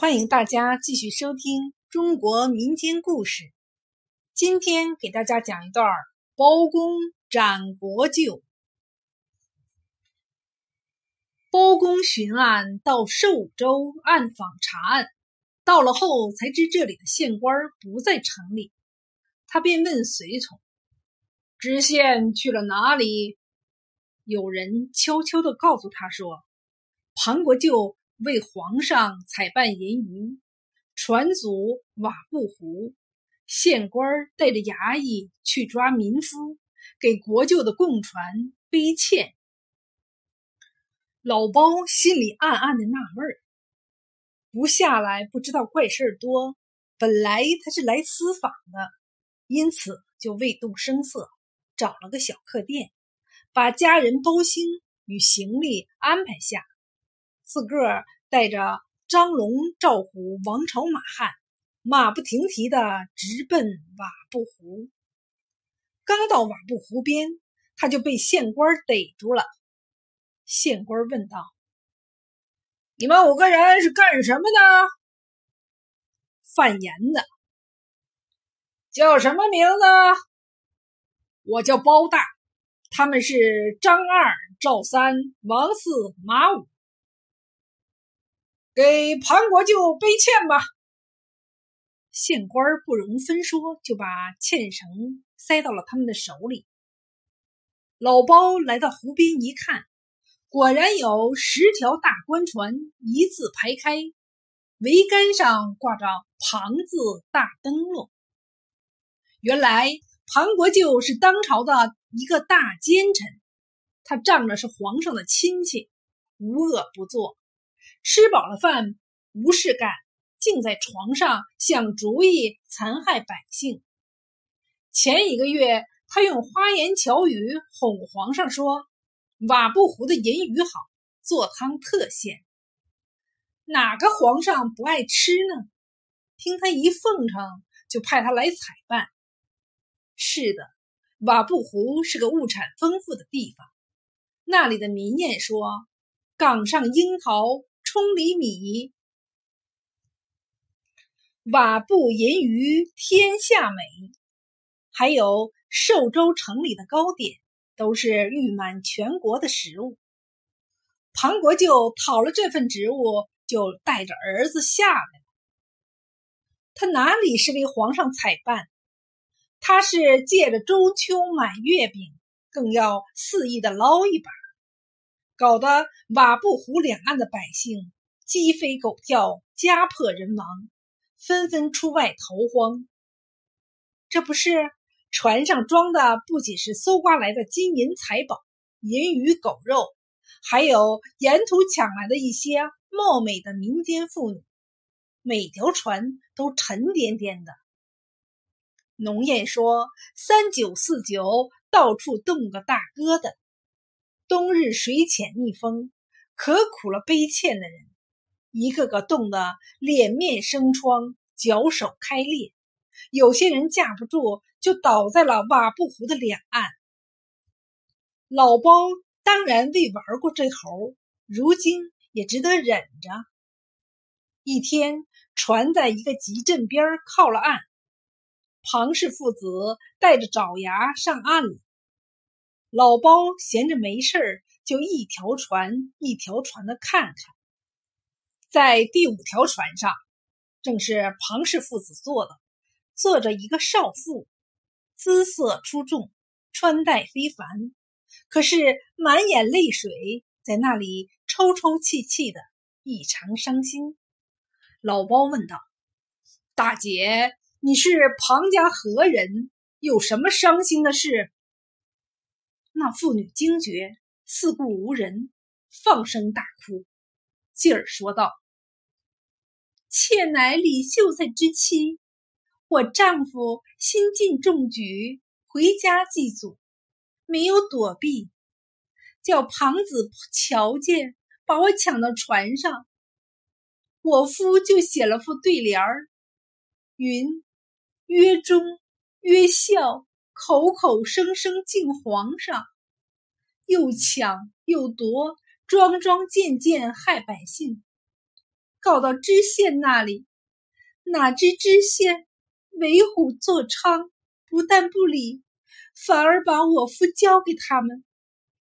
欢迎大家继续收听中国民间故事。今天给大家讲一段包公斩国舅。包公巡案到寿州暗访查案，到了后才知这里的县官不在城里，他便问随从：“知县去了哪里？”有人悄悄地告诉他说：“庞国舅。”为皇上采办银鱼，船阻瓦布湖，县官带着衙役去抓民夫，给国舅的贡船背欠。老包心里暗暗的纳闷儿，不下来不知道怪事儿多。本来他是来私访的，因此就未动声色，找了个小客店，把家人包兴与行李安排下。自个儿带着张龙、赵虎、王朝、马汉，马不停蹄的直奔瓦布湖。刚到瓦布湖边，他就被县官逮住了。县官问道：“你们五个人是干什么的？”贩盐的。叫什么名字？我叫包大。他们是张二、赵三、王四、马五。给庞国舅背欠吧。县官不容分说，就把欠绳塞到了他们的手里。老包来到湖边一看，果然有十条大官船一字排开，桅杆上挂着“庞”字大灯笼。原来庞国舅是当朝的一个大奸臣，他仗着是皇上的亲戚，无恶不作。吃饱了饭无事干，竟在床上想主意残害百姓。前一个月，他用花言巧语哄皇上说：“瓦布湖的银鱼好，做汤特鲜。”哪个皇上不爱吃呢？听他一奉承，就派他来采办。是的，瓦布湖是个物产丰富的地方，那里的民谚说：“岗上樱桃。”冲里米，瓦布银鱼天下美。还有寿州城里的糕点，都是誉满全国的食物。庞国舅讨了这份职务，就带着儿子下来了。他哪里是为皇上采办？他是借着中秋买月饼，更要肆意的捞一把。搞得瓦布湖两岸的百姓鸡飞狗跳，家破人亡，纷纷出外逃荒。这不是船上装的不仅是搜刮来的金银财宝、银鱼狗肉，还有沿途抢来的一些貌美的民间妇女，每条船都沉甸甸的。农谚说：“三九四九，到处冻个大疙瘩。”冬日水浅逆风，可苦了背欠的人，一个个冻得脸面生疮，脚手开裂。有些人架不住，就倒在了瓦布湖的两岸。老包当然未玩过这猴，如今也只得忍着。一天，船在一个集镇边靠了岸，庞氏父子带着爪牙上岸了。老包闲着没事儿，就一条船一条船的看看。在第五条船上，正是庞氏父子坐的，坐着一个少妇，姿色出众，穿戴非凡，可是满眼泪水，在那里抽抽泣泣的，异常伤心。老包问道：“大姐，你是庞家何人？有什么伤心的事？”那妇女惊觉四顾无人，放声大哭，继而说道：“妾乃李秀才之妻，我丈夫新进中举，回家祭祖，没有躲避，叫庞子瞧见，把我抢到船上。我夫就写了副对联儿，云：曰忠，曰孝。”口口声声敬皇上，又抢又夺，桩桩件件害百姓。告到知县那里，哪知知县为虎作伥，不但不理，反而把我夫交给他们。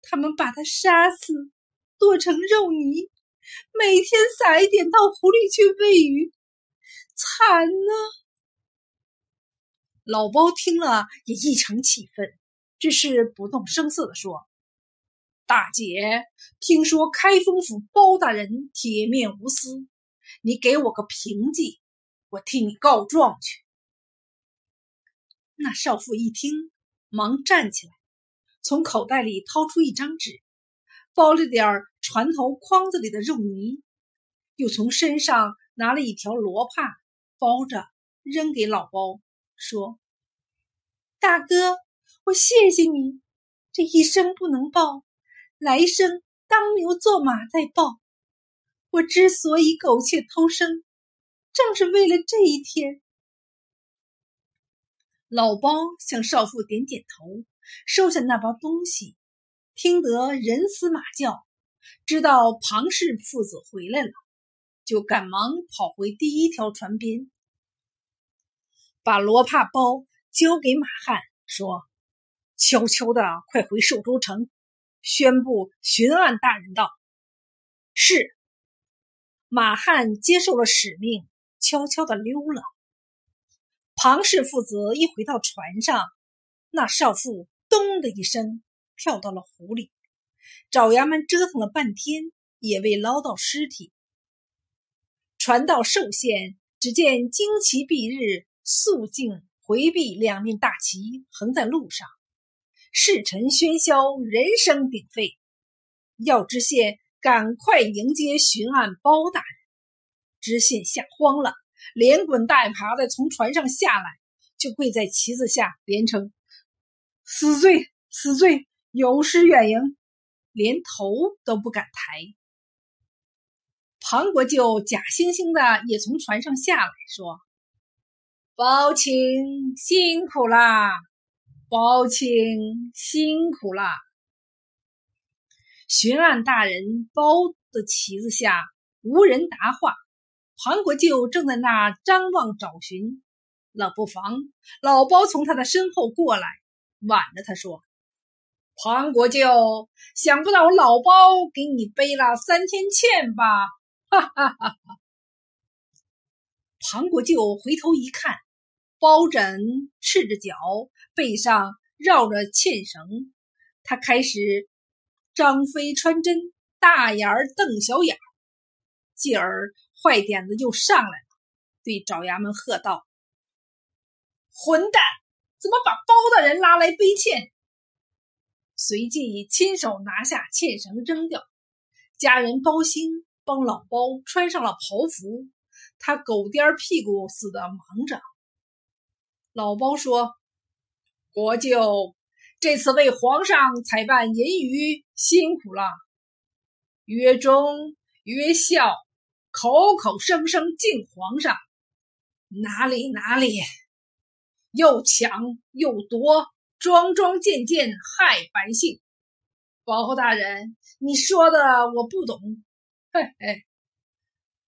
他们把他杀死，剁成肉泥，每天撒一点到湖里去喂鱼，惨呐！老包听了也异常气愤，只是不动声色的说：“大姐，听说开封府包大人铁面无私，你给我个凭据，我替你告状去。”那少妇一听，忙站起来。从口袋里掏出一张纸，包了点船头筐子里的肉泥，又从身上拿了一条罗帕，包着扔给老包，说：“大哥，我谢谢你，这一生不能报，来生当牛做马再报。我之所以苟且偷生，正是为了这一天。”老包向少妇点点头。收下那包东西，听得人嘶马叫，知道庞氏父子回来了，就赶忙跑回第一条船边，把罗帕包交给马汉，说：“悄悄的快回寿州城，宣布巡案大人到。”是。马汉接受了使命，悄悄的溜了。庞氏父子一回到船上，那少妇。咚的一声，跳到了湖里。爪牙们折腾了半天，也未捞到尸体。船到寿县，只见旌旗蔽日，肃静回避两面大旗横在路上，市臣喧嚣，人声鼎沸。要知县赶快迎接巡案包大人。知县吓慌了，连滚带爬的从船上下来，就跪在旗子下，连称。死罪！死罪！有失远迎，连头都不敢抬。庞国舅假惺惺的也从船上下来说：“包青辛苦啦，包青辛苦啦。”巡案大人包的旗子下无人答话，庞国舅正在那张望找寻，冷不防老包从他的身后过来。挽着他说：“庞国舅，想不到老包给你背了三天欠吧？”哈哈哈哈庞国舅回头一看，包拯赤着脚，背上绕着纤绳，他开始张飞穿针，大眼儿瞪小眼儿，继而坏点子又上来了，对爪牙们喝道：“混蛋！”怎么把包大人拉来背欠？随即亲手拿下欠绳扔掉。家人包兴帮老包穿上了袍服，他狗颠屁股似的忙着。老包说：“国舅这次为皇上采办银鱼，辛苦了。曰忠曰孝，口口声声敬皇上，哪里哪里。”又抢又夺，桩桩件件害百姓。包大人，你说的我不懂，嘿嘿，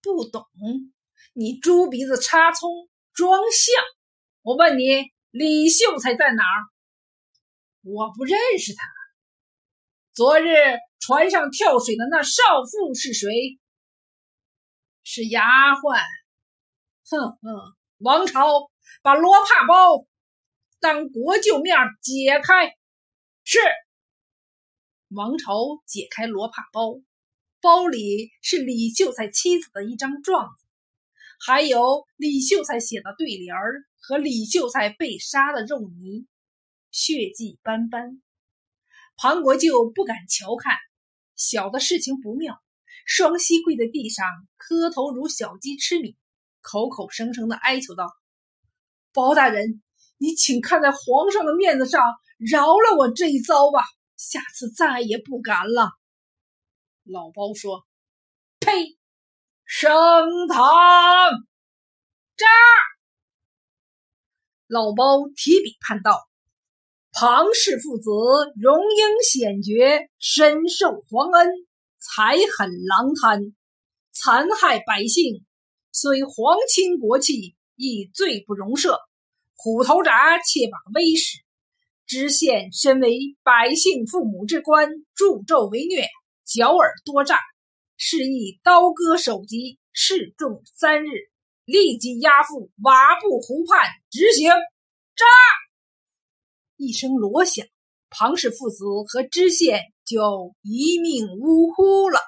不懂。你猪鼻子插葱装象。我问你，李秀才在哪儿？我不认识他。昨日船上跳水的那少妇是谁？是丫鬟。哼哼，王朝。把罗帕包当国舅面解开。是王朝解开罗帕包，包里是李秀才妻子的一张状子，还有李秀才写的对联儿和李秀才被杀的肉泥，血迹斑斑。庞国舅不敢瞧看，晓得事情不妙，双膝跪在地上，磕头如小鸡吃米，口口声声的哀求道。包大人，你请看在皇上的面子上，饶了我这一遭吧，下次再也不敢了。老包说：“呸！升堂！”扎！老包提笔判道：“庞氏父子荣膺显爵，深受皇恩，才狠狼贪，残害百姓，虽皇亲国戚，亦罪不容赦。虎头铡，窃把威使。知县身为百姓父母之官，助纣为虐，缴尔多诈，是以刀割首级，示众三日，立即押赴瓦布湖畔执行。扎！一声锣响，庞氏父子和知县就一命呜呼了。